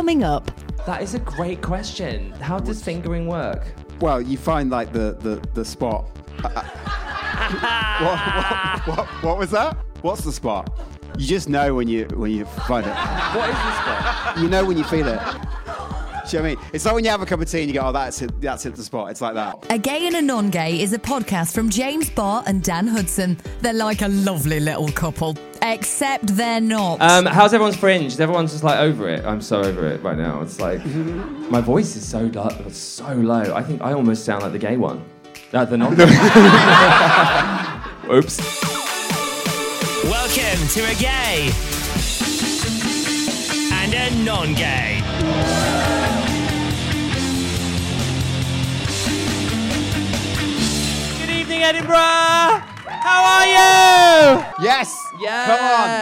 coming up. That is a great question. How does fingering work? Well, you find like the the, the spot. What, what, what, what was that? What's the spot? You just know when you when you find it. What is the spot? You know when you feel it. Do you know what I mean? It's like when you have a cup of tea and you go, oh, that's it, that's it, the spot. It's like that. A Gay and a Non Gay is a podcast from James Barr and Dan Hudson. They're like a lovely little couple, except they're not. Um, how's everyone's fringe? Everyone's just like over it. I'm so over it right now. It's like my voice is so low, so low. I think I almost sound like the gay one. Uh, the non. Oops. Welcome to a gay and a non gay. Edinburgh. How are you? Yes. Yes.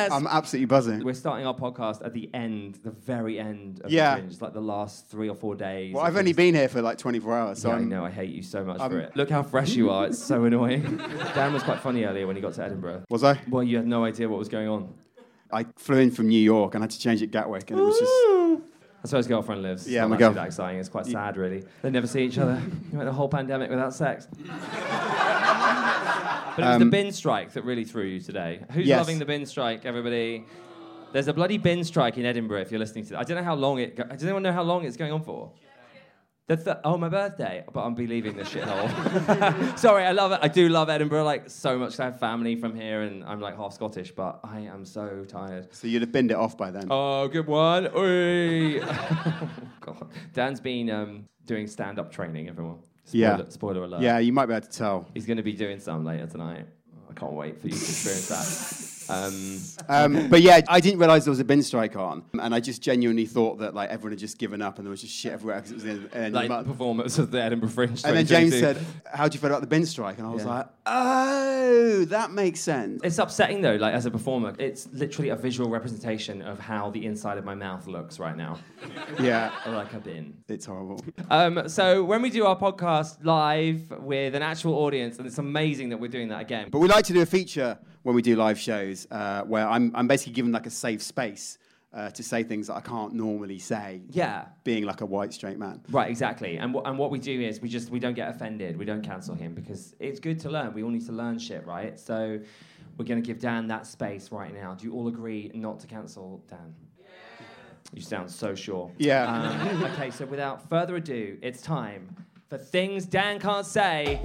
Come on. I'm absolutely buzzing. We're starting our podcast at the end, the very end of Yeah. the like the last three or four days. Well, I've only been here for like 24 hours, so Yeah, I I'm, know. I hate you so much for it. Look how fresh you are. It's so annoying. Dan was quite funny earlier when he got to Edinburgh. was I? Well, you had no idea what was going on. I flew in from New York and had to change at Gatwick, and it was just That's where his girlfriend lives. It's Yeah, not my actually girl- that exciting. It's quite sad, really. They never see each other. You went the whole pandemic without sex. But it was the Um, bin strike that really threw you today. Who's Yes. loving the bin strike, everybody? There's a bloody bin strike in Edinburgh. If you're listening to, that. I don't know how long it. Go- Does anyone know how long it's going on for? The th- oh, my birthday, but I'm be leaving this shithole. Sorry, I love it. I do love Edinburgh like so much. I have family from here, and I'm like half Scottish, but I am so tired. so you'd have binned it off by then. Oh, good one. Oi. oh, God. Dan's been um, doing stand-up training, everyone. Spoiler, Yeah. Spoiler alert. yeah, you might be able to tell. He's going to be doing some later tonight. I can't wait for you to experience that. Um, Um, but yeah, I didn't realise there was a bin strike on, and I just genuinely thought that like everyone had just given up and there was just shit everywhere because it was the end, end of the month. performance of the Edinburgh Fringe. And then James said, "How do you feel about the bin strike?" And I was Yeah. like, "Oh, that makes sense." It's upsetting though, like as a performer. It's literally a visual representation of how the inside of my mouth looks right now. Yeah, like a bin. it's horrible. Um, so when we do our podcast live with an actual audience, and it's amazing that we're doing that again. But we like to do a feature when we do live shows uh, where I'm, I'm basically given like a safe space uh, to say things that I can't normally say, yeah, being like a white straight man. Right, exactly. And, wh- and what we do is we just we don't get offended. We don't cancel him because it's good to learn. We all need to learn shit, right? So we're going to give Dan that space right now. Do you all agree not to cancel Dan? Yeah. You sound so sure. Yeah. Um, okay, so without further ado, it's time for things Dan can't say.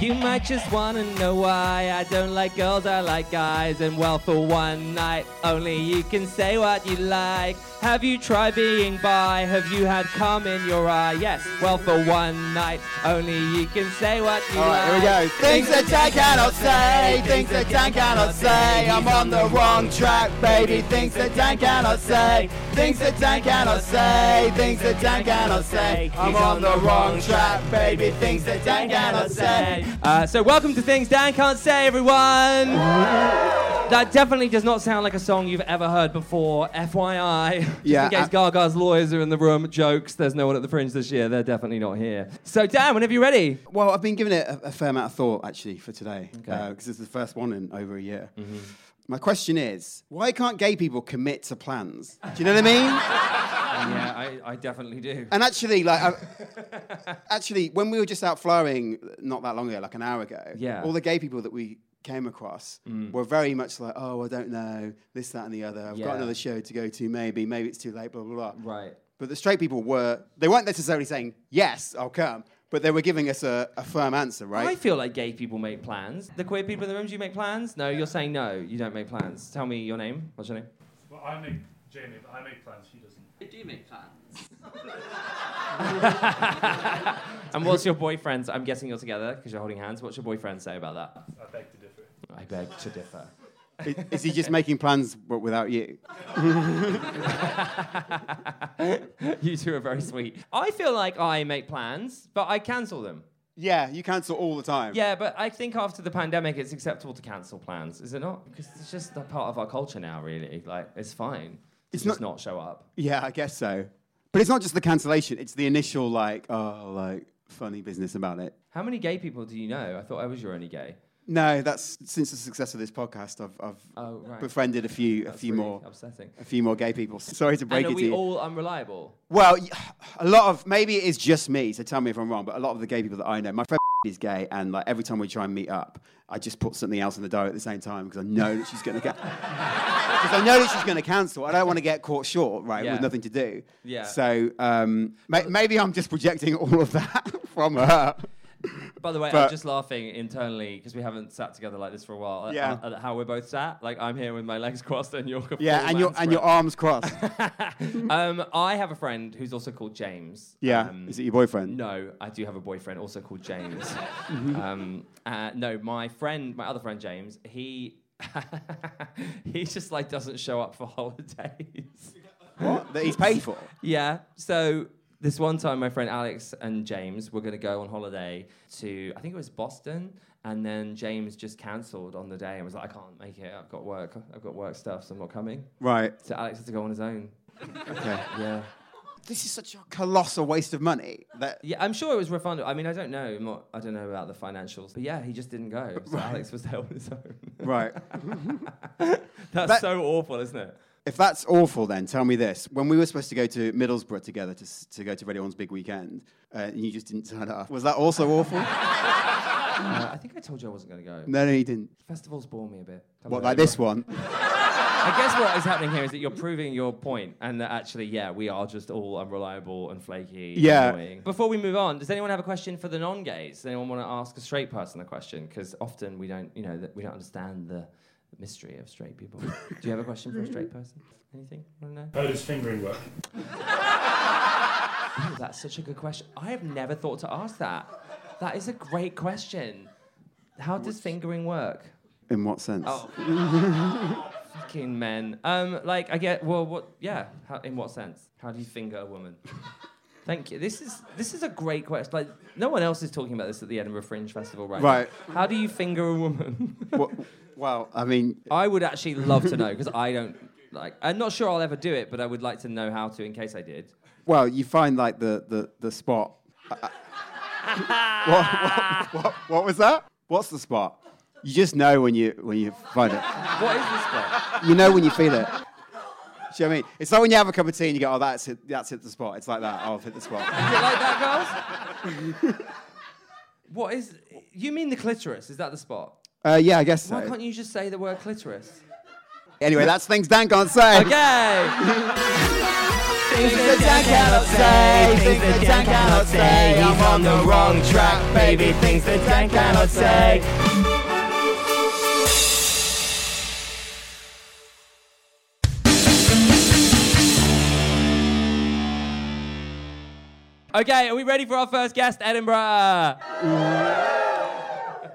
You might just wanna know why I don't like girls, I like guys. And well, for one night only, you can say what you like. Have you tried being bi? Have you had cum in your eye? Yes, well, for one night only, you can say what you All like. here we go. Things that I cannot say, things that I cannot say. I'm on the wrong track, baby. Things that I cannot say, things that Dan cannot say, things that Dan cannot say. I'm on the wrong track, baby. Things that Dan cannot say. Uh, so, welcome to Things Dan Can't Say, everyone. That definitely does not sound like a song you've ever heard before, FYI. Just Yeah, in case uh- Gaga's lawyers are in the room, jokes, there's no one at the fringe this year, they're definitely not here. So, Dan, whenever you're ready. Well, I've been giving it a, a fair amount of thought actually for today because Okay. this is the first one in over a year. My question is, why can't gay people commit to plans? Do you know what I mean? yeah, I, I definitely do. And actually, like, I, actually, when we were just out flowering not that long ago, like an hour ago, Yeah. all the gay people that we came across mm. were very much like, oh, I don't know, this, that, and the other. I've Yeah. got another show to go to, maybe, maybe it's too late, blah, blah, blah. Right. But the straight people were, they weren't necessarily saying, yes, I'll come, but they were giving us a, a firm answer, right? I feel like gay people make plans. The queer people in the room, do you make plans? No, you're saying no, you don't make plans. Tell me your name. What's your name? Well, I make Jamie, but I make plans. She doesn't. I do make plans. And what's your boyfriend's? I'm guessing you're together because you're holding hands. What's your boyfriend say about that? I beg to differ. I beg to differ. Is, is he just making plans but without you? you two are very sweet. I feel like I make plans, but I cancel them. Yeah, you cancel all the time. Yeah, but I think after the pandemic, it's acceptable to cancel plans, is it not? Because it's just a part of our culture now, really. Like, it's fine to It's just not- not show up. Yeah, I guess so. But it's not just the cancellation, it's the initial, like, oh, like, funny business about it. How many gay people do you know? I thought I was your only gay. No, that's since the success of this podcast. I've, I've Oh, right. befriended a few, a few really more, upsetting. a few more gay people. Sorry to break And are it to we you. all unreliable? Well, a lot of maybe it is just me. So tell me if I'm wrong. But a lot of the gay people that I know, my friend is gay, and like every time we try and meet up, I just put something else in the diary at the same time because I know that she's going to get. Because I know that she's going to cancel. I don't want to get caught short, right, Yeah. with nothing to do. Yeah. So um, may- maybe I'm just projecting all of that from her. By the way, I'm just laughing internally because we haven't sat together like this for a while. Yeah. At, at how we're both sat. Like I'm here with my legs crossed and you're Yeah, and your man and your arms crossed. um, I have a friend who's also called James. Yeah. Um, is it your boyfriend? No, I do have a boyfriend also called James. Mm-hmm. um, uh, no, my friend, my other friend James, he he just like doesn't show up for holidays. What? That he's paid for. yeah. So this one time, my friend Alex and James were going to go on holiday to I think it was Boston, and then James just cancelled on the day and was like, I can't make it. I've got work. I've got work stuff, so I'm not coming. Right. So Alex had to go on his own. Okay. Yeah. This is such a colossal waste of money. That Yeah, I'm sure it was refunded. I mean, I don't know. I'm not, I don't know about the financials. But yeah, he just didn't go. So Alex was there on his own. right. That's That- so awful, isn't it? If that's awful, then tell me this: when we were supposed to go to Middlesbrough together to, to go to Radio One's big weekend, uh, and you just didn't turn up, was that also awful? Uh, I think I told you I wasn't going to go. no, no, you didn't. Festivals bore me a bit. Tell What, like this one? I guess what is happening here is that you're proving your point, and that actually, yeah, we are just all unreliable and flaky. and Yeah. annoying. Before we move on, does anyone have a question for the non-gays? Does anyone want to ask a straight person a question? Because often we don't, you know, that we don't understand the mystery of straight people. Do you have a question for a straight person? Anything? Want to know? How does fingering work? Ooh, that's such a good question. I have never thought to ask that. That is a great question. How does fingering work? In what sense? Oh, fucking men. Um, like I get. Well, what? Yeah. How, in what sense? How do you finger a woman? Thank you. This is this is a great question. Like no one else is talking about this at the Edinburgh Fringe Festival, right? now. Right. How do you finger a woman? Wha- well, I mean, I would actually love to know because I don't like. I'm not sure I'll ever do it, but I would like to know how to in case I did. well, you find like the the, the spot. What, what, what, what was that? What's the spot? You just know when you when you find it. What is this spot? You know when you feel it. Do you know what I mean? It's like when you have a cup of tea and you go, oh, that's it, that's hit the spot. It's like that. Oh, I've hit the spot. Is it like that, girls? what is? You mean the clitoris? Is that the spot? Uh, yeah, I guess so. Why can't you just say the word clitoris? Anyway, that's things Dan can't say. Okay. Things that Dan cannot say, things that Dan cannot say. I'm on the wrong track, baby. Things that Dan cannot say. Okay, are we ready for our first guest, Edinburgh?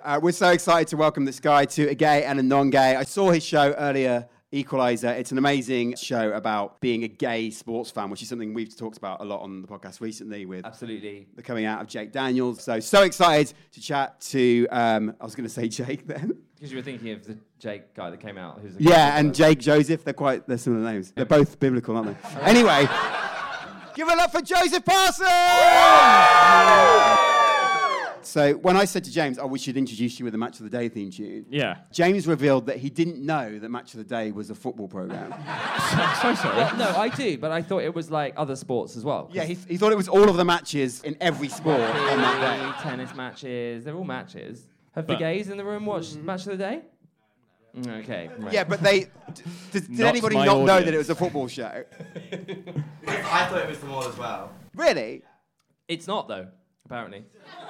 Uh, we're so excited to welcome this guy to a gay and a non-gay. I saw his show earlier, Equalizer. It's an amazing show about being a gay sports fan, which is something we've talked about a lot on the podcast recently with Absolutely. the coming out of Jake Daniels. So, so excited to chat to, um, I was going to say Jake then. Because you were thinking of the Jake guy that came out. Who's Yeah, and Jake Joseph. They're quite, they're similar names. They're both biblical, aren't they? Anyway, give it up for Joseph Parsons! So when I said to James, oh, we should introduce you with a Match of the Day theme tune, Yeah. James revealed that he didn't know that Match of the Day was a football program. so sorry. Well, no, I do, but I thought it was like other sports as well. yeah, he, he thought it was all of the matches in every sport on that day. Tennis matches, they're all matches. Have the But- gays in the room watched Match of the Day? Mm, Okay. Right. Yeah, but they. d- Did, did Not anybody my not know that audience. it was a football show? I thought it was them all as well. Really? It's not though. Apparently.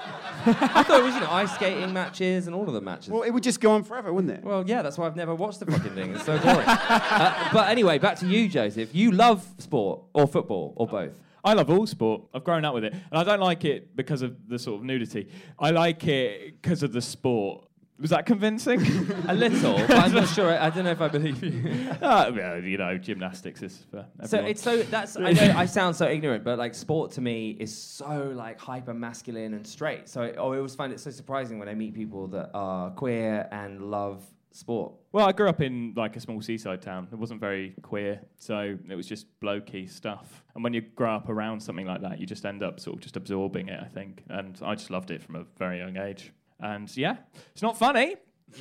I thought it was you know ice skating matches and all of the matches. Well, it would just go on forever, wouldn't it? Well, yeah, that's why I've never watched the fucking thing. It's so boring. uh, but anyway, back to you, Joseph. You love sport or football or both. I love all sport. I've grown up with it. And I don't like it because of the sort of nudity. I like it because of the sport. Was that convincing? A little, but I'm not sure. I don't know if I believe you. uh, well, you know, gymnastics is for everyone. So it's so that's I know I sound so ignorant, but like sport to me is so like hyper masculine and straight. So I I always find it so surprising when I meet people that are queer and love sport. Well, I grew up in like a small seaside town. It wasn't very queer, so it was just blokey stuff. And when you grow up around something like that, you just end up sort of just absorbing it, I think. And I just loved it from a very young age. And yeah, it's not funny.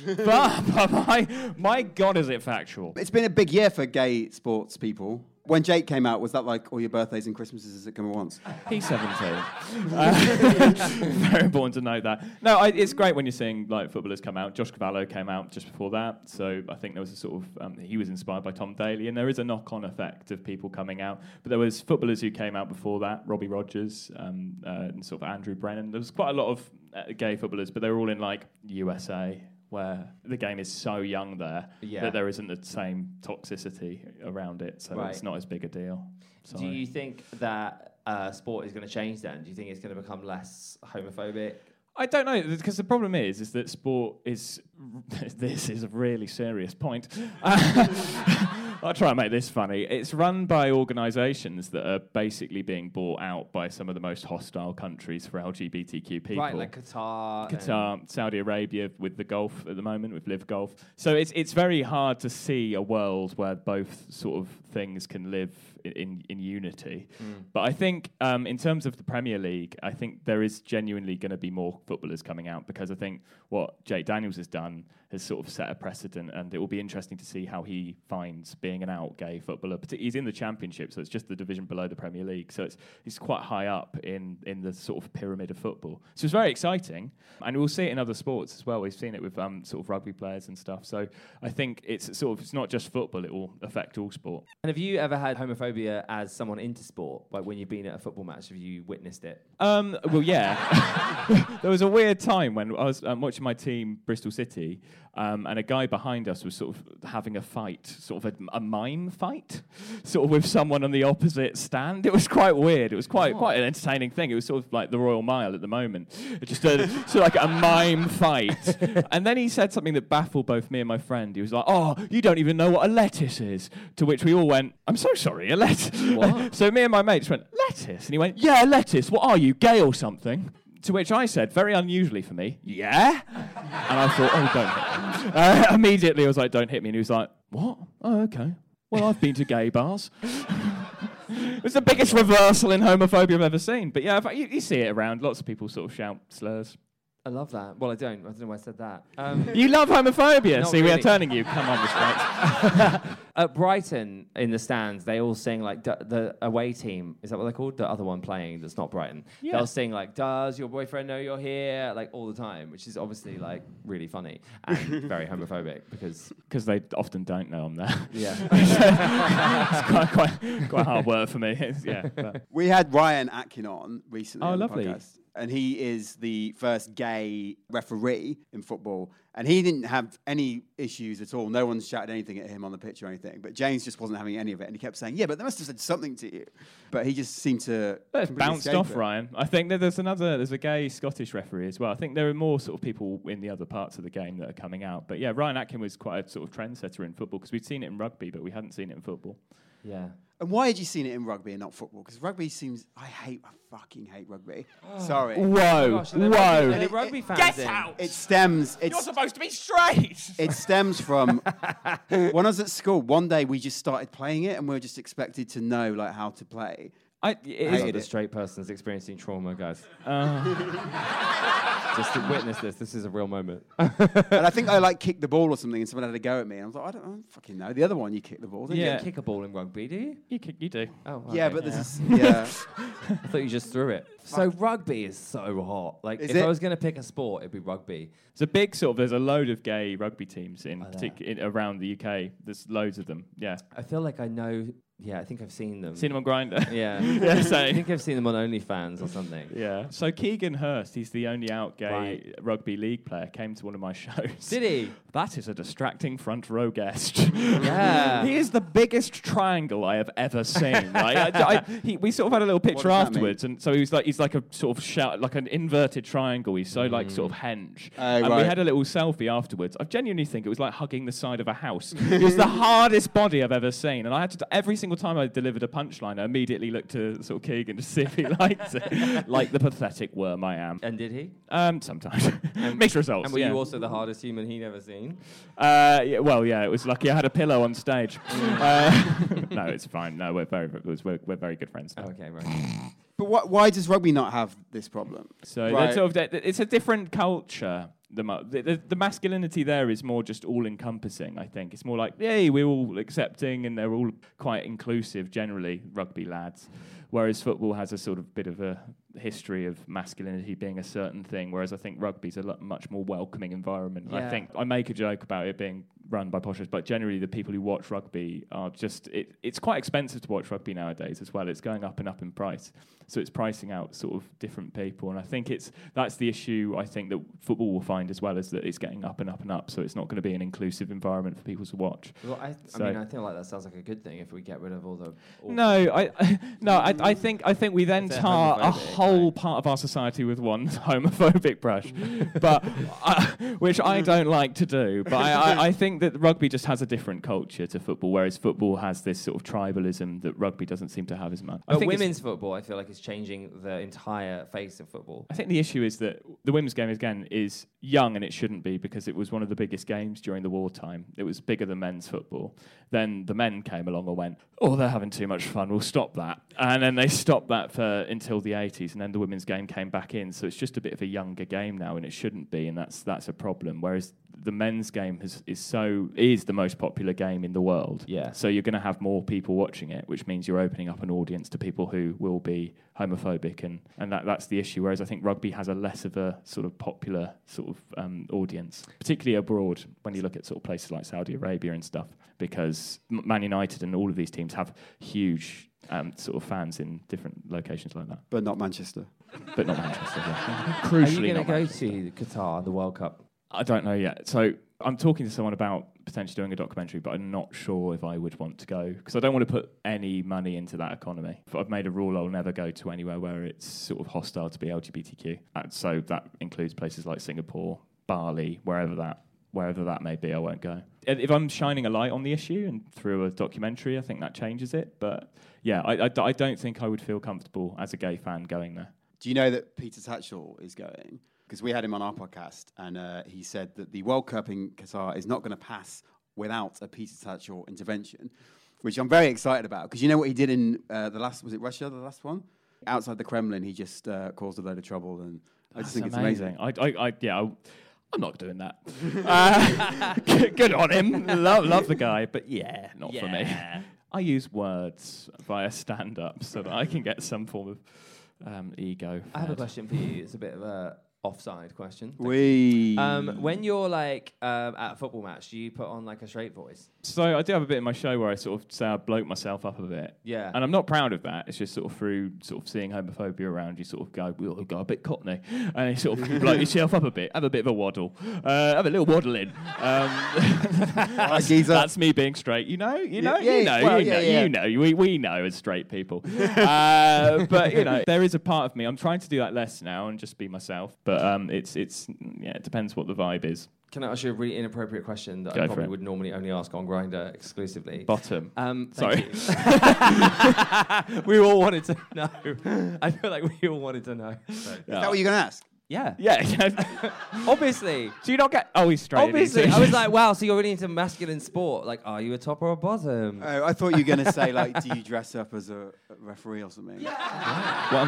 but, but my, my God, is it factual? It's been a big year for gay sports people. When Jake came out, was that like all your birthdays and Christmases that come at once? He's 17. Uh, very important to note that. No, I, it's great when you're seeing like footballers come out. Josh Cavallo came out just before that, so I think there was a sort of um, he was inspired by Tom Daley, and there is a knock-on effect of people coming out. But there was footballers who came out before that, Robbie Rogers um, uh, and sort of Andrew Brennan. There was quite a lot of uh, gay footballers, but they were all in like USA. Where the game is so young there Yeah. that there isn't the same toxicity around it, so Right. it's not as big a deal. Do you think that uh, sport is going to change then? Do you think it's going to become less homophobic? I don't know because the problem is, is that sport is. This is a really serious point. I'll try and make this funny. It's run by organisations that are basically being bought out by some of the most hostile countries for LGBTQ people. Right, like Qatar. Qatar, Saudi Arabia with the Gulf at the moment, with LIV Golf. So it's it's very hard to see a world where both sort of things can live in in unity. But I think um, in terms of the Premier League, I think there is genuinely going to be more footballers coming out because I think what Jake Daniels has done has sort of set a precedent, and it will be interesting to see how he finds being an out gay footballer. Partic- He's in the Championship, so it's just the division below the Premier League, so it's he's quite high up in in the sort of pyramid of football. So it's very exciting, and we'll see it in other sports as well. We've seen it with um, sort of rugby players and stuff. So I think it's sort of it's not just football; it will affect all sport. And have you ever had homophobia as someone into sport? Like when you've been at a football match, have you witnessed it? Um, well, yeah. there was a weird time when I was um, watching my team, Bristol City, um, and a guy behind us was sort of having a fight, sort of a, a mime fight, sort of with someone on the opposite stand. It was quite weird. It was quite quite an entertaining thing. It was sort of like the Royal Mile at the moment, It just a, sort of like a mime fight. and then he said something that baffled both me and my friend. He was like, "Oh, you don't even know what a lettuce is." To which we all went, "I'm so sorry, a lettuce." So me and my mates went, "Lettuce," and he went, "Yeah, lettuce. What are you, gay or something?" To which I said, very unusually for me, "Yeah," and I thought, "Oh, don't." Hit me. Uh, immediately, I was like, "Don't hit me," and he was like, "What? Oh, okay. Well, I've been to gay bars." it was the biggest reversal in homophobia I've ever seen. But yeah, you, you see it around. Lots of people sort of shout slurs. I love that. Well, I don't. I don't know why I said that. Um, You love homophobia. Not see, we are turning you. Come on, respect. at Brighton, in the stands, they all sing like d- the away team. Is that what they're called? The other one playing that's not Brighton. Yeah. They'll sing like, "Does your boyfriend know you're here?" Like all the time, which is obviously like really funny and very homophobic because Because they often don't know I'm there. yeah. it's quite, quite, quite hard work for me. Yeah. but- We had Ryan Atkin on recently. Oh, on the lovely. podcast, and he is the first gay referee in football. And he didn't have any issues at all. No one's shouted anything at him on the pitch or anything. But James just wasn't having any of it. And he kept saying, Yeah, but they must have said something to you. But he just seemed to. But it's bounced off, it. Ryan. I think that there's another, there's a gay Scottish referee as well. I think there are more sort of people in the other parts of the game that are coming out. But yeah, Ryan Atkin was quite a sort of trendsetter in football because we'd seen it in rugby, but we hadn't seen it in football. Yeah. And why had you seen it in rugby and not football? Because rugby seems. I hate. I fucking hate rugby. Oh. Sorry. Whoa, oh Gosh, are there rugby, are there rugby fans Get in? out! It stems. It's, You're supposed to be straight! it stems from when I was at school. One day we just started playing it, and we were just expected to know like how to play. I, it Hated is, Not it. the straight person's experiencing trauma, guys. uh, Just to witness this, this is a real moment. and I think I like kicked the ball or something, and someone had a go at me. And I was like, I don't, I don't fucking know. The other one, you kick the ball. don't You you? Yeah. kick a ball in rugby, do you? you, c- you do. Oh, Yeah, but this is yeah. I thought you just threw it. So rugby is so hot. Like Is if I was going to pick a sport, it'd be rugby. It's a big sort of. There's a load of gay rugby teams in, Are there? partic- in around the UK. There's loads of them. Yeah, I feel like I know. Yeah, I think I've seen them. seen them on Grindr. Yeah. Yeah, I think I've seen them on OnlyFans or something. Yeah. So Keegan Hurst, he's the only out gay Right. rugby league player, came to one of my shows. Did he? That is a distracting front row guest. Yeah. he is the biggest triangle I have ever seen. Like, I, I- he, we sort of had a little picture does that mean? afterwards, and so he was like, he's like a sort of shout, like an inverted triangle. He's so like mm. sort of hench. Oh, and we had a little selfie afterwards. I genuinely think it was like hugging the side of a house. it was the hardest body I've ever seen, and I had to every single time I delivered a punchline, I immediately looked to sort of Keegan to see if he liked it, like the pathetic worm I am. And did he? Um, sometimes mixed results. And were yeah. you also the hardest human he'd ever seen? Uh, yeah, well, yeah, it was lucky I had a pillow on stage. uh, no, it's fine. No, we're very, it we're, we're very good friends. now. Okay, right. But wh- why does rugby not have this problem? So Right. sort of, it's a different culture. The, mu- the, the the masculinity there is more just all encompassing. I think it's more like, yay, we're all accepting and they're all quite inclusive generally. Rugby lads, whereas football has a sort of bit of a history of masculinity being a certain thing. Whereas I think rugby's a lot, much more welcoming environment. And I think I make a joke about it being run by poshers, but generally the people who watch rugby are just it, it's quite expensive to watch rugby nowadays as well. It's going up and up in price, so it's pricing out sort of different people. And I think it's that's the issue I think that football will find as well is that it's getting up and up and up. So it's not going to be an inclusive environment for people to watch. Well, I, I So- mean, I feel like that sounds like a good thing if we get rid of all the. All No, I, no, I, I think I think we then tar a whole part of our society with one homophobic brush, but uh, which I don't like to do. But I, I, I think that rugby just has a different culture to football, whereas football has this sort of tribalism that rugby doesn't seem to have as much. I But think women's football, I feel like, is changing the entire face of football. I think the issue is that the women's game again is young and it shouldn't be because it was one of the biggest games during the wartime. It was bigger than men's football. Then the men came along and went, "Oh, they're having too much fun. We'll stop that." And then they stopped that for until the 80s, and then the women's game came back in. So it's just a bit of a younger game now, and it shouldn't be, and that's that's a problem. Whereas the men's game has, is so is the most popular game in the world. Yeah. So you're going to have more people watching it, which means you're opening up an audience to people who will be homophobic, and, and that, that's the issue. Whereas I think rugby has a less of a sort of popular sort of um, audience, particularly abroad when you look at sort of places like Saudi Arabia and stuff, because Man United and all of these teams have huge um, sort of fans in different locations like that, But not Manchester. but not Manchester. Yeah. Are you going to go Manchester. to Qatar, the World Cup? I don't know yet. So I'm talking to someone about potentially doing a documentary, but I'm not sure if I would want to go because I don't want to put any money into that economy. But I've made a rule I'll never go to anywhere where it's sort of hostile to be LGBTQ. And so that includes places like Singapore, Bali, wherever that wherever that may be, I won't go. If I'm shining a light on the issue and through a documentary, I think that changes it. But yeah, I don't think I would feel comfortable as a gay fan going there. Do you know that Peter Tatchell is going? Because we had him on our podcast, and uh, he said that the World Cup in Qatar is not going to pass without a Peter Tatchell intervention, which I'm very excited about. Because you know what he did in uh, the last was it Russia, the last one, outside the Kremlin, he just uh, caused a load of trouble, and I just think it's amazing. I, I, I yeah, I, I'm not doing that. Uh, good good on him. love, love the guy, but yeah, not for me. I use words via stand up so that I can get some form of um, ego. I have a question for you. It's a bit of a offside question. We Um, when you're like um, at a football match, do you put on like a straight voice? So I do have a bit in my show where I sort of say I bloke myself up a bit. Yeah. And I'm not proud of that. It's just sort of through sort of seeing homophobia around, you sort of go, we'll go a bit cockney. And you sort of bloke yourself up a bit, have a bit of a waddle, uh, have a little waddle in. Um, that's, that's me being straight. You know, you know, yeah, you know, well, you yeah, know, yeah. you know. We, we know as straight people. uh, but, you know, there is a part of me, I'm trying to do that less now and just be myself. But um, it's, it's, yeah, it depends what the vibe is. Can I ask you a really inappropriate question that Go I for probably it. would normally only ask on Grindr exclusively? Bottom. Um, Sorry. we all wanted to know. I feel like we all wanted to know. is that what you're going to ask? Yeah. Yeah, yeah. Obviously. Do you not get? Oh, he's straight. Obviously. I was like, wow, so you're really into masculine sport. Like, are you a top or a bottom? Oh, I thought you were going to say like, do you dress up as a a referee or something? Well,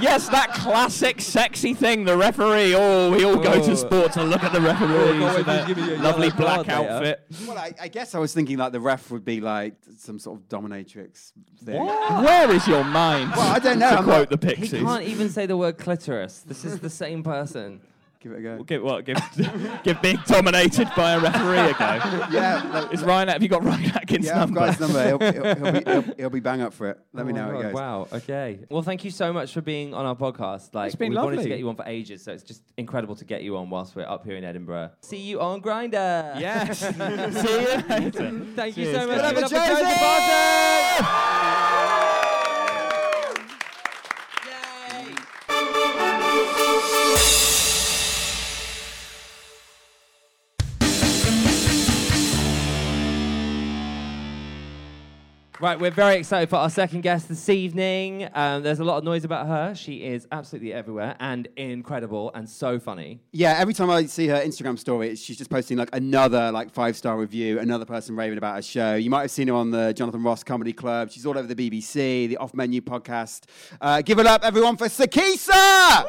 yes, that classic sexy thing, the referee. Oh, we all go Oh. to sport to look at the referee Oh, with God, give me their a lovely black card later. outfit. Well, I, I guess I was thinking like the ref would be like some sort of dominatrix thing. Where is your mind? Well, I don't know. To I'm quote not- the He Pixies. can't even say the word clitoris. This is the same person. Give it a go. Give what? Give, give being dominated by a referee a go. Yeah, like- Is Ryan? Have you got Ryan Atkin's yeah, I've number? got his number. He'll, he'll, he'll, be, he'll, he'll be bang up for it. Let me Oh know my how it goes. Wow. Okay. Well, thank you so much for being on our podcast. Like, It's been we wanted to get you on for ages, so it's just incredible to get you on whilst we're up here in Edinburgh. See you on Grindr. Yes. See you later. Thank you so much. guys. Give it Right, we're very excited for our second guest this evening. Um, there's a lot of noise about her. She is absolutely everywhere and incredible and so funny. Yeah, every time I see her Instagram story, she's just posting like another like five star review, another person raving about her show. You might have seen her on the Jonathan Ross Comedy Club. She's all over the BBC, the Off Menu podcast. Uh, give it up, everyone, for Sikisa!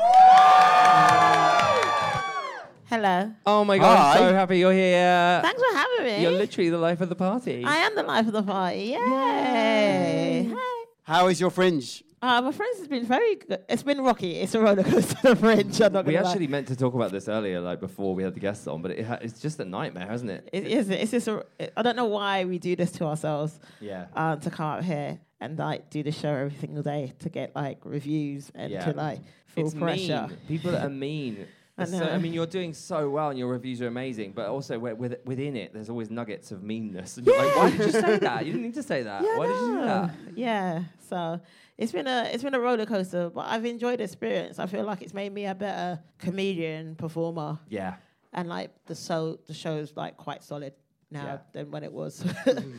Hello. Oh my god, I'm so happy you're here. Thanks for having me. You're literally the life of the party. I am the life of the party. Yay! Hi. How is your fringe? Uh, my friends has been very good. It's been rocky. It's a roller coaster, the fringe. I'm not we gonna lie. actually meant to talk about this earlier, like before we had the guests on, but it ha- it's just a nightmare, hasn't it? It is. It's just. A, I don't know why we do this to ourselves. Yeah. Um, to come out here and like do the show every single day to get like reviews and Yeah. to like feel it's pressure. mean. People that are mean. I so- I mean, you're doing so well, and your reviews are amazing. But also, with, within it, there's always nuggets of meanness. And you're like, why did you say that? You didn't need to say that. Yeah, why did you do that? Yeah. So it's been a it's been a roller coaster, but I've enjoyed the experience. I feel like it's made me a better comedian, performer, Yeah. and like the show the show's like quite solid now Yeah. than when it was. Mm.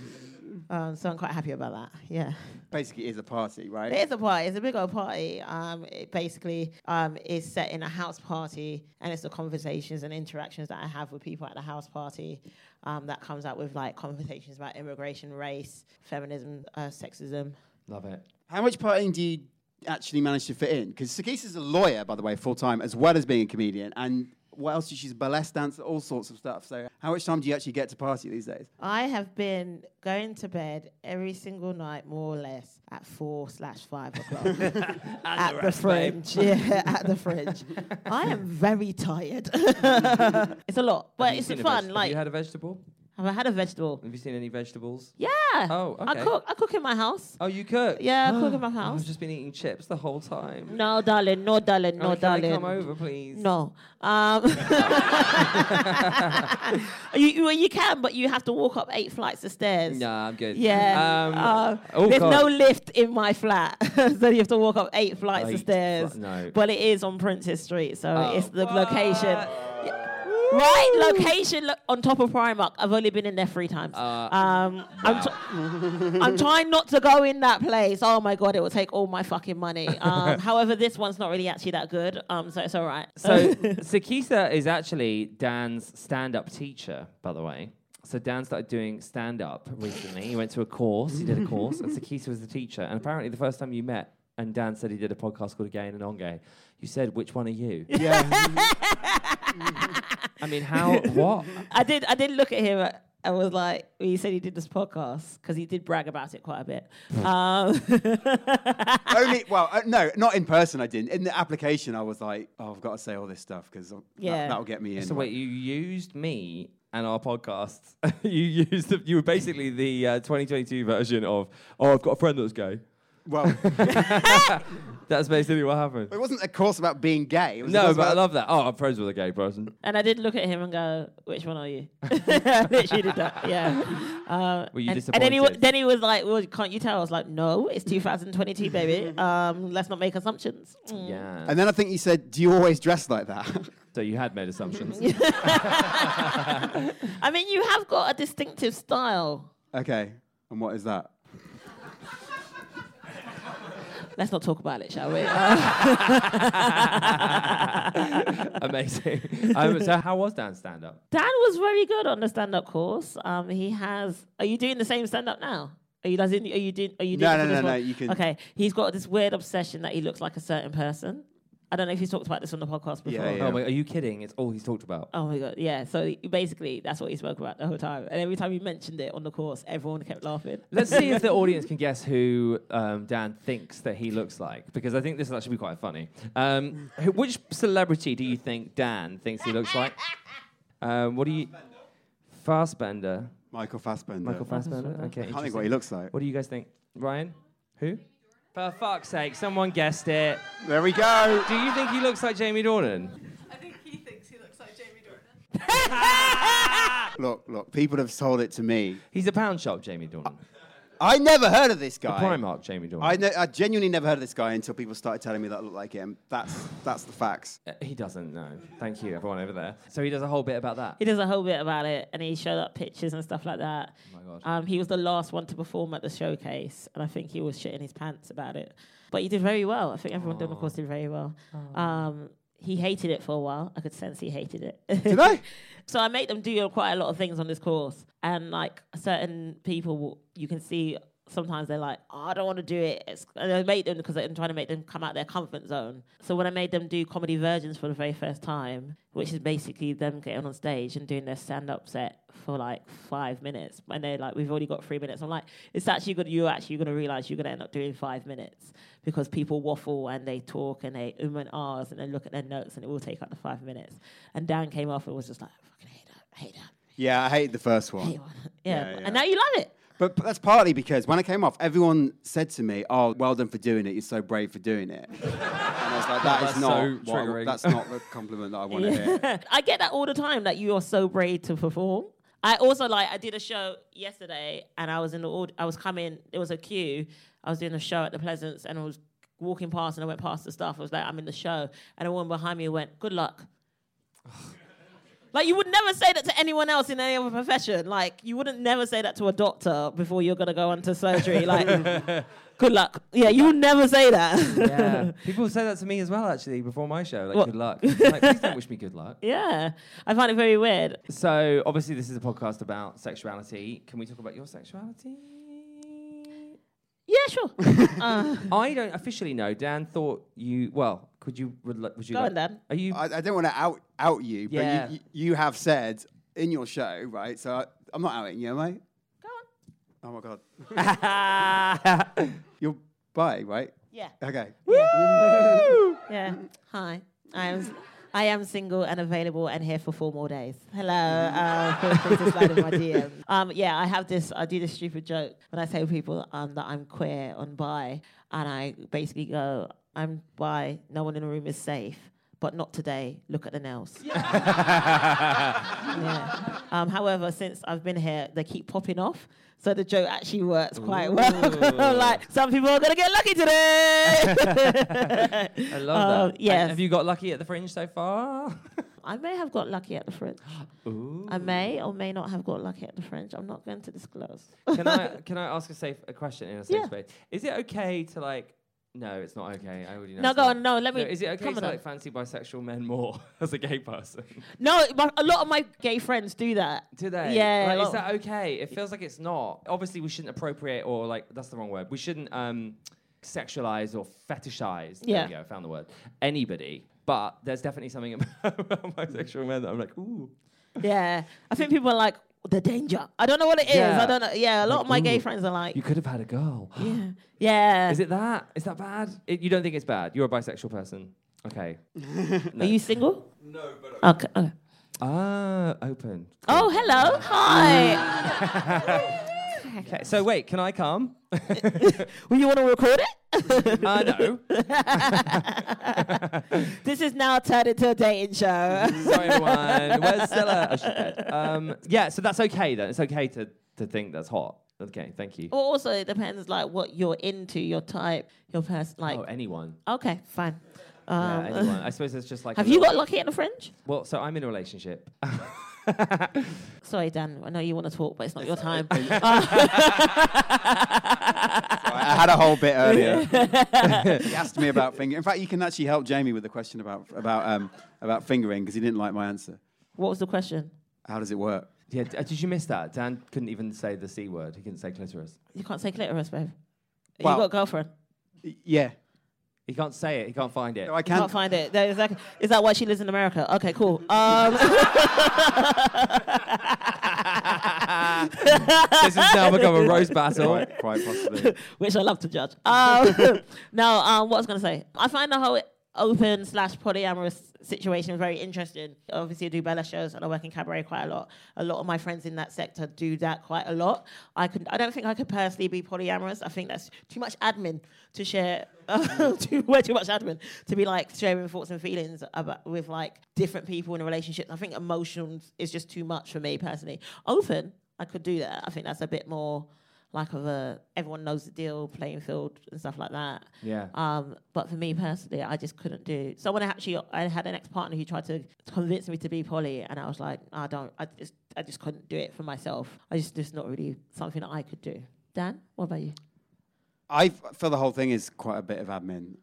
Um, so I'm quite happy about that. Yeah. Basically, it is a party, right? It is a party. It's a big old party. Um, it basically um, is set in a house party, and it's the conversations and interactions that I have with people at the house party um, that comes out with like conversations about immigration, race, feminism, uh, sexism. Love it. How much partying do you actually manage to fit in? Because Sakis is a lawyer, by the way, full time, as well as being a comedian. And what else? She's a burlesque dancer, all sorts of stuff. So, how much time do you actually get to party these days? I have been going to bed every single night, more or less, at four slash five o'clock at the fringe. Yeah, at the fringe. I am very tired. it's a lot, but Have it's fun. veg- like, have you had a vegetable? have I had a vegetable? Have you seen any vegetables? Yeah. Oh, I cook. I cook in my house. Oh, you cook? Yeah, I cook in my Oh, house. I've just been eating chips the whole time. No, darling. No, darling. Oh, No, can I darling. come over, please? No. Um, you, you, well, you can, but you have to walk up eight flights of stairs. Nah, I'm good. Yeah. Um, uh, oh, there's God. no lift in my flat, so you have to walk up eight flights Eight of stairs. fli- no. But it is on Princes Street, so Oh. it's the location. Yeah. Right, location lo- on top of Primark. I've only been in there three times. Uh, um, I'm, t- I'm trying not to go in that place. Oh my god, it will take all my fucking money. Um, however, this one's not really actually that good, um, so it's all right. So Sikisa is actually Dan's stand-up teacher, by the way. So Dan started doing stand-up recently. He went to a course. He did a course, and Sikisa was the teacher. And apparently, the first time you met, and Dan said he did a podcast called Gay and Non-Gay. You said, "Which one are you?" Yeah. I mean, how? What? I did. I did look at him. I was like, he said he did this podcast because he did brag about it quite a bit. Um, Only, well, uh, no, not in person. I didn't. In the application, I was like, oh, I've got to say all this stuff because Yeah. that, will get me in. So wait, you used me and our podcast. you used. The, you were basically the uh, 2022 version of. Oh, I've got a friend that's gay. Well, That's basically what happened. it wasn't a course about being gay. It was a No, course but I about- love that. Oh, I'm friends with a gay person. and I did look at him and go, "Which one are you?" I Literally did that. Yeah. Um, Were you and, and then he wa- disappointed? then he was like, "Well, can't you tell?" I was like, "No, it's 2022, baby. Um, let's not make assumptions." Mm. Yeah. And then I think you said, do you always dress like that? so you had made assumptions. I mean, you have got a distinctive style. okay. And what is that? Let's not talk about it, shall we? Amazing. Um, so how was Dan's stand-up? Dan was very good on the stand-up course. Um, he has. Are you doing the same stand-up now? Are you? Does it, are you doing? Are you doing? No, it no, for this no, no, one? you can- Okay. He's got this weird obsession that he looks like a certain person. I don't know if he's talked about this on the podcast before. Yeah, yeah. Oh my, are you kidding? It's all he's talked about. Oh my god, yeah. So basically, that's what he spoke about the whole time. And every time he mentioned it on the course, everyone kept laughing. Let's see if the audience can guess who um, Dan thinks that he looks like, because I think this will actually be quite funny. Um, who, which celebrity do you think Dan thinks he looks like? Um, what do you? Fassbender. Michael Fassbender. Michael Fassbender. Okay. I can't think what he looks like. What do you guys think? Ryan? Who? For fuck's sake, someone guessed it. There we go. Do you think he looks like Jamie Dornan? I think he thinks he looks like Jamie Dornan. Look, look, people have told it to me. He's a pound shop, Jamie Dornan. Uh, I never heard of this The guy. Primark, Jamie Dornan. I, ne- I genuinely never heard of this guy until people started telling me that I looked like him. That's that's the facts. Uh, he doesn't know. Thank you, everyone over there. So he does a whole bit about that. He does a whole bit about it, and he showed up pictures and stuff like that. Oh my God. Um, he was the last one to perform at the showcase, and I think he was shitting his pants about it. But he did very well. I think everyone doing the course did very well. Um, he hated it for a while. I could sense he hated it. Did I? so I made them do quite a lot of things on this course, and like certain people, you can see sometimes they're like, oh, I don't want to do it. It's, and I made them because I'm trying to make them come out of their comfort zone. So when I made them do comedy versions for the very first time, which is basically them getting on stage and doing their stand-up set for like five minutes, and they're like, we've already got three minutes. I'm like, it's actually good. You're actually going to realize you're going to end up doing five minutes because people waffle and they talk and they um and ahs and they look at their notes and it will take up to five minutes. And Dan came off and was just like, I fucking hate that, hate that. Yeah, I hate the first one. One. Yeah, Yeah, yeah. and now you love it. But, but that's partly because when I came off, everyone said to me, "Oh, well done for doing it. You're so brave for doing it." and I was like, "That is That's not so what that's not the compliment that I want to hear." I get that all the time that you are so brave to perform. I also like I did a show yesterday and I was in the aud- I was coming there was a queue I was doing a show at the Pleasance and I was walking past and I went past the staff. I was like I'm in the show and a woman behind me went good luck like you would never say that to anyone else in any other profession like you wouldn't never say that to a doctor before you're gonna go into surgery like good luck yeah you would never say that yeah. People say that to me as well, actually, before my show. Like, What? good luck. like, please don't wish me good luck. yeah I find it very weird So, obviously, this is a podcast about sexuality. Can we talk about your sexuality? yeah sure uh, I don't officially know. Dan thought you. Well, could you? Would, li- would you? Go like- on, then. Are you? I, I don't want to out out you, but Yeah. you, you, you have said in your show, right? So I, I'm not outing you, am I? go on Oh my god, you're bi, right? yeah Okay. Yeah. Hi. I am. I am single and available and here for four more days. Hello. Uh, feel free to slide in my DM. Um, yeah, I have this. I do this stupid joke when I say to people um, that I'm queer and bi, and I basically go, "I'm bi. No one in the room is safe." But not today. Look at the nails. Yeah. Um, however, since I've been here, they keep popping off. So the joke actually works quite well. like some people are gonna get lucky today. I love Um, that. yes. Have you got lucky at the fringe so far? I may have got lucky at the fringe. Ooh. I may or may not have got lucky at the fringe. I'm not going to disclose. can I can I ask a safe a question in a safe Yeah. space? Is it okay to like? No, it's not okay. I already know. No, go on. No, let me. is it okay come to on. like fancy bisexual men more as a gay person? No, but a lot of my gay friends do that. Do they? Yeah, Like, a is lot. that okay? It feels like it's not. Obviously, we shouldn't appropriate or like that's the wrong word. We shouldn't um, sexualize or fetishize. There Yeah. we go. I found the word. Anybody. But there's definitely something about bisexual men that I'm like, ooh. Yeah, I think people are like the danger. I don't know what it is. Yeah. I don't know. Yeah, a lot Like, of my gay friends are like, You could have had a girl. yeah, yeah. Is it that? Is that bad? It, you don't think it's bad? You're a bisexual person. Okay. Are you single? No, but okay. okay. Ah, open. Oh, hello. Hi. Okay. So wait, can I come? Well, you want to record it? uh, no. this is now turned into a dating show. Sorry, everyone. Where's Stella? Oh, she's. Um, yeah, so that's okay then. It's okay to, to think that's hot. Okay, thank you. Well, also, it depends like what you're into, your type, your person. Like, oh, anyone. okay, fine. Yeah, Um, anyone. I suppose it's just like. Have you got lucky at the fringe? Well, so I'm in a relationship. Sorry, Dan. I know you want to talk, but it's not your time. I had a whole bit earlier. he asked me about fingering. In fact, you can actually help Jamie with the question about about um, about fingering because he didn't like my answer. what was the question? How does it work? yeah, d- uh, did you miss that? Dan couldn't even say the C word. He couldn't say clitoris. You can't say clitoris, babe. Well- you got a girlfriend. Y- Yeah. He can't say it. He can't find it. No, I can't can't. find it. There is, that, is that why she lives in America? Okay, cool. Um, this has now become a roast battle. Quite, quite possibly. which I love to judge. Um, no, um, what I was going to say. I find the whole open slash polyamorous situation is very interesting. Obviously, I do Bella shows and I work in cabaret quite a lot. A lot of my friends in that sector do that quite a lot. I could, I don't think I could personally be polyamorous. I think that's too much admin to share. too, way too much admin to be like sharing thoughts and feelings about with like different people in a relationship. I think emotions is just too much for me personally. Open, I could do that. I think that's a bit more like of a everyone knows the deal playing field and stuff like that. Yeah. Um, but for me personally, I just couldn't do. Someone actually, I had an ex partner who tried to convince me to be poly, and I was like, I don't, I just, I just couldn't do it for myself. I just, just not really something that I could do. Dan, what about you? I feel the whole thing is quite a bit of admin.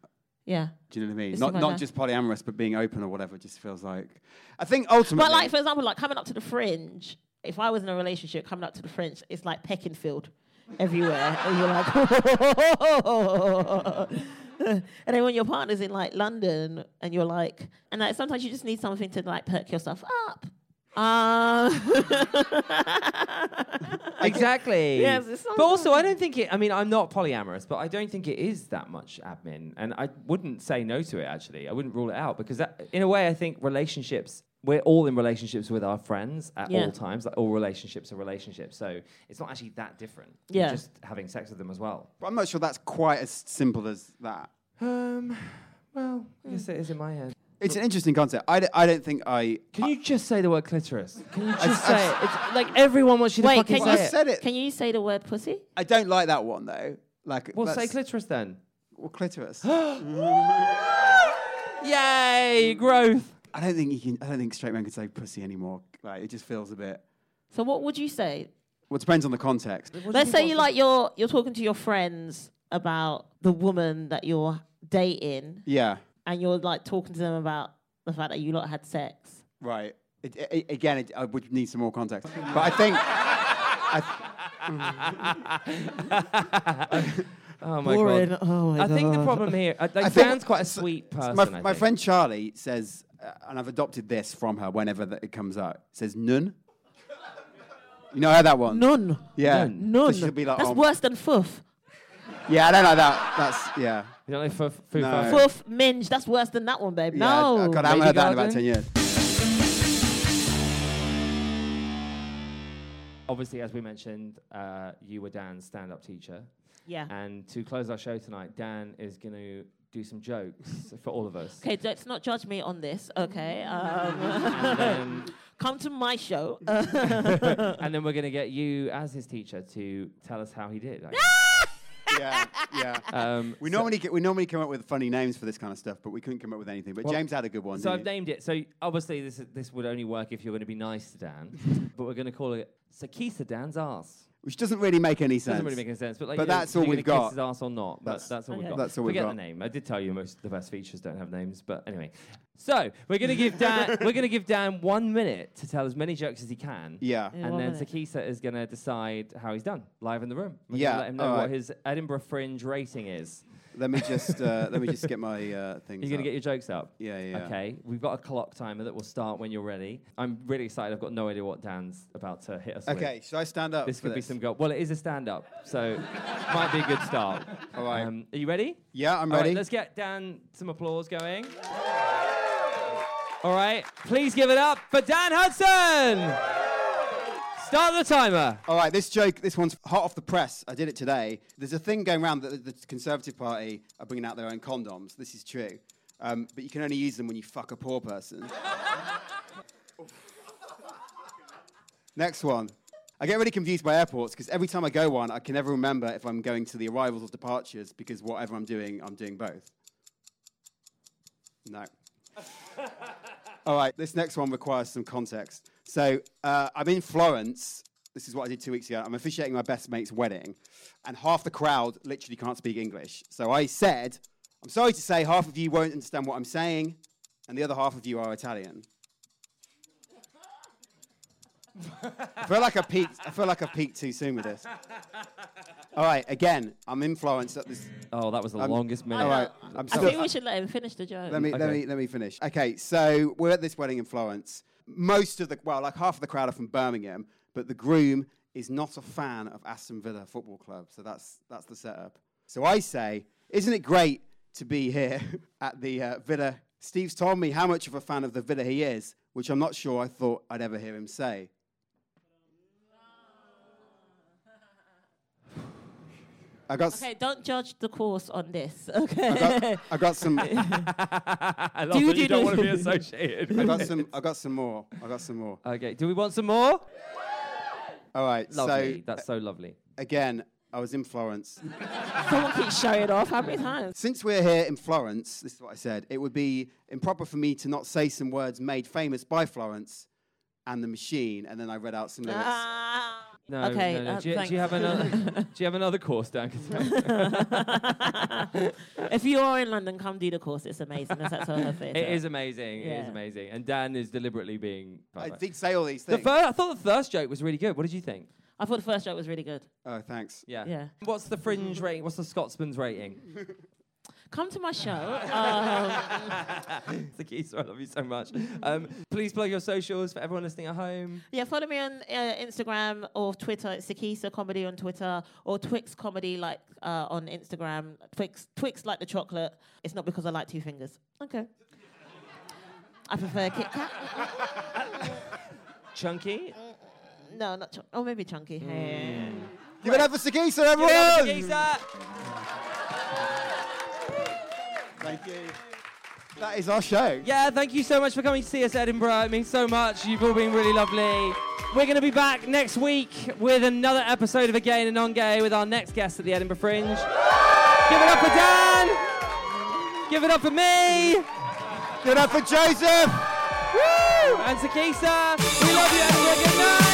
Yeah. Do you know what I mean? It's Not not ad- just polyamorous, but being open or whatever. Just feels like. I think ultimately. But like for example, like coming up to the fringe, if I was in a relationship coming up to the fringe, it's like pecking field. Everywhere, and you're like, and then when your partner's in like London, and you're like, and like sometimes you just need something to like perk yourself up. Um, exactly. Yes, but also, I don't think it. I mean, I'm not polyamorous, but I don't think it is that much admin, and I wouldn't say no to it. Actually, I wouldn't rule it out because, that, in a way, I think relationships. We're all in relationships with our friends at Yeah. all times. Like all relationships are relationships, so it's not actually that different. Yeah. You're just having sex with them as well. But I'm not sure that's quite as simple as that. Um. Well, I guess it is in my head. It's an interesting concept. I, d- I don't think I. Can you just say the word clitoris? Can you just I- say it? It's like everyone wants you to Wait, fucking can say you it. said it. Can you say the word pussy? I don't like that one though. Like, Well, say clitoris then. Well, clitoris. Yay, growth. I don't think you can. I don't think straight men can say pussy anymore. Like, it just feels a bit. So what would you say? Well, it depends on the context. Let's say you like you're you're talking to your friends about the woman that you're dating, Yeah. and you're like talking to them about the fact that you lot had sex. Right. It, i again, it, I would need some more context. But I think. I, Oh my Boring. god. Oh my I think the problem here, I, like I think- Dan's quite a sweet person. my, I my friend Charlie says, uh, and I've adopted this from her whenever that it comes out. Says nun. You know how that one? None. Yeah. None. So she'll be like, That's oh, worse than foof. Yeah, I don't know that. That's yeah. You don't like foo, foo No. fo- Foof, minge. That's worse than that one, babe. Yeah, no. God, I haven't Lady heard that in about Garden? ten years. Obviously, as we mentioned, uh, you were Dan's stand-up teacher. Yeah. And to close our show tonight, Dan is going to do some jokes for all of us. Okay, let's not judge me on this. Okay. Um, then, come to my show. and then we're going to get you as his teacher to tell us how he did. actually. yeah, yeah. Um, We so- normally get, we normally come up with funny names for this kind of stuff, but we couldn't come up with anything. But Well, James had a good one. So I've didn't named it. So obviously this is, this would only work if you're going to be nice to Dan, but we're going to call it Sikisa Dan's ass. Which doesn't really make any sense. Doesn't really make any sense, but like, But you know, that's all we've got. Kiss his ass or not? That's, That's- that's all we've got. That's all we've Forget got. the name. I did tell you most of the best features don't have names, but anyway. So we're gonna give Dan we're gonna give Dan one minute to tell as many jokes as he can. Yeah. Yeah. And then minute. Sikisa is gonna decide how he's done live in the room. We're Yeah, Let him know all what his Edinburgh Fringe rating is. Let me just uh, let me just get my uh, things. You're gonna up. get your jokes up. Yeah, yeah. yeah. Okay, we've got a clock timer that will start when you're ready. I'm really excited. I've got no idea what Dan's about to hit us with. Okay, should I stand up? This could be some gold. Well, it is a stand-up, so might be a good start. All right. Um, are you ready? Yeah, I'm All right, ready. let's get Dan some applause going. All right, please give it up for Dan Hudson. Start the timer. All right, this joke, this one's hot off the press. I did it today. There's a thing going around that the Conservative Party are bringing out their own condoms. This is true. Um, but you can only use them when you fuck a poor person. Next one. I get really confused by airports because every time I go one, I can never remember if I'm going to the arrivals or departures because whatever I'm doing, I'm doing both. No. All right, this next one requires some context. So uh, I'm in Florence. This is what I did two weeks ago. I'm officiating my best mate's wedding, and half the crowd literally can't speak English. So I said, I'm sorry to say, half of you won't understand what I'm saying, and the other half of you are Italian. I feel like I peaked. I feel like I peaked too soon with this. All right, again, I'm in Florence at this. Oh, that was the Um, longest minute. All right, I'm I sorry. think we should let him finish the joke. Let me, let Okay. me let me finish. Okay, so we're at this wedding in Florence. Most of the well, like half of the crowd are from Birmingham, but the groom is not a fan of Aston Villa Football Club. So that's that's the setup. So I say, isn't it great to be here at the uh, Villa? Steve's told me how much of a fan of the Villa he is, which I'm not sure I thought I'd ever hear him say. I got, s- Okay, don't judge the course on this. I Okay. got, I got some. I love Do that you do don't do. want to be associated. I got some. I got some more. I got some more. Okay, do we want some more? All right. Lovely. So That's so lovely. again, I was in Florence. Someone keeps showing it off. How many times? Since we're here in Florence, this is what I said. It would be improper for me to not say some words made famous by Florence and the machine, and then I read out some lyrics. Ah. No, Okay, no, no. uh, do, you, do you have another? do you have another course, Dan? if you are in London, come do the course. It's amazing. That's that's her face. It is amazing. It is amazing. And Dan is deliberately being. I clever. did say all these The things. fir- I thought the first joke was really good. What did you think? I thought the first joke was really good. Oh, thanks. Yeah. Yeah. What's the fringe rating? What's the Scotsman's rating? Come to my show. Um, Sikisa, I love you so much. Um, please plug your socials for everyone listening at home. yeah, follow me on uh, Instagram or Twitter. It's Sikisa Comedy on Twitter or Twix Comedy like uh, on Instagram. Twix, Twix like the chocolate. It's not because I like two fingers. Okay. I prefer Kit Kat. Chunky. No, not chunky. Oh, maybe chunky. Yeah. Give it up for Sikisa, Give it everyone! Up for Sikisa. Thank you. That is our show. Yeah, thank you so much for coming to see us, Edinburgh. It means so much. You've all been really lovely. We're going to be back next week with another episode of A Gay and A NonGay with our next guest at the Edinburgh Fringe. Give it up for Dan. Give it up for me. Give it up for Joseph! Woo! And Sikisa. We love you, Edinburgh. Good night.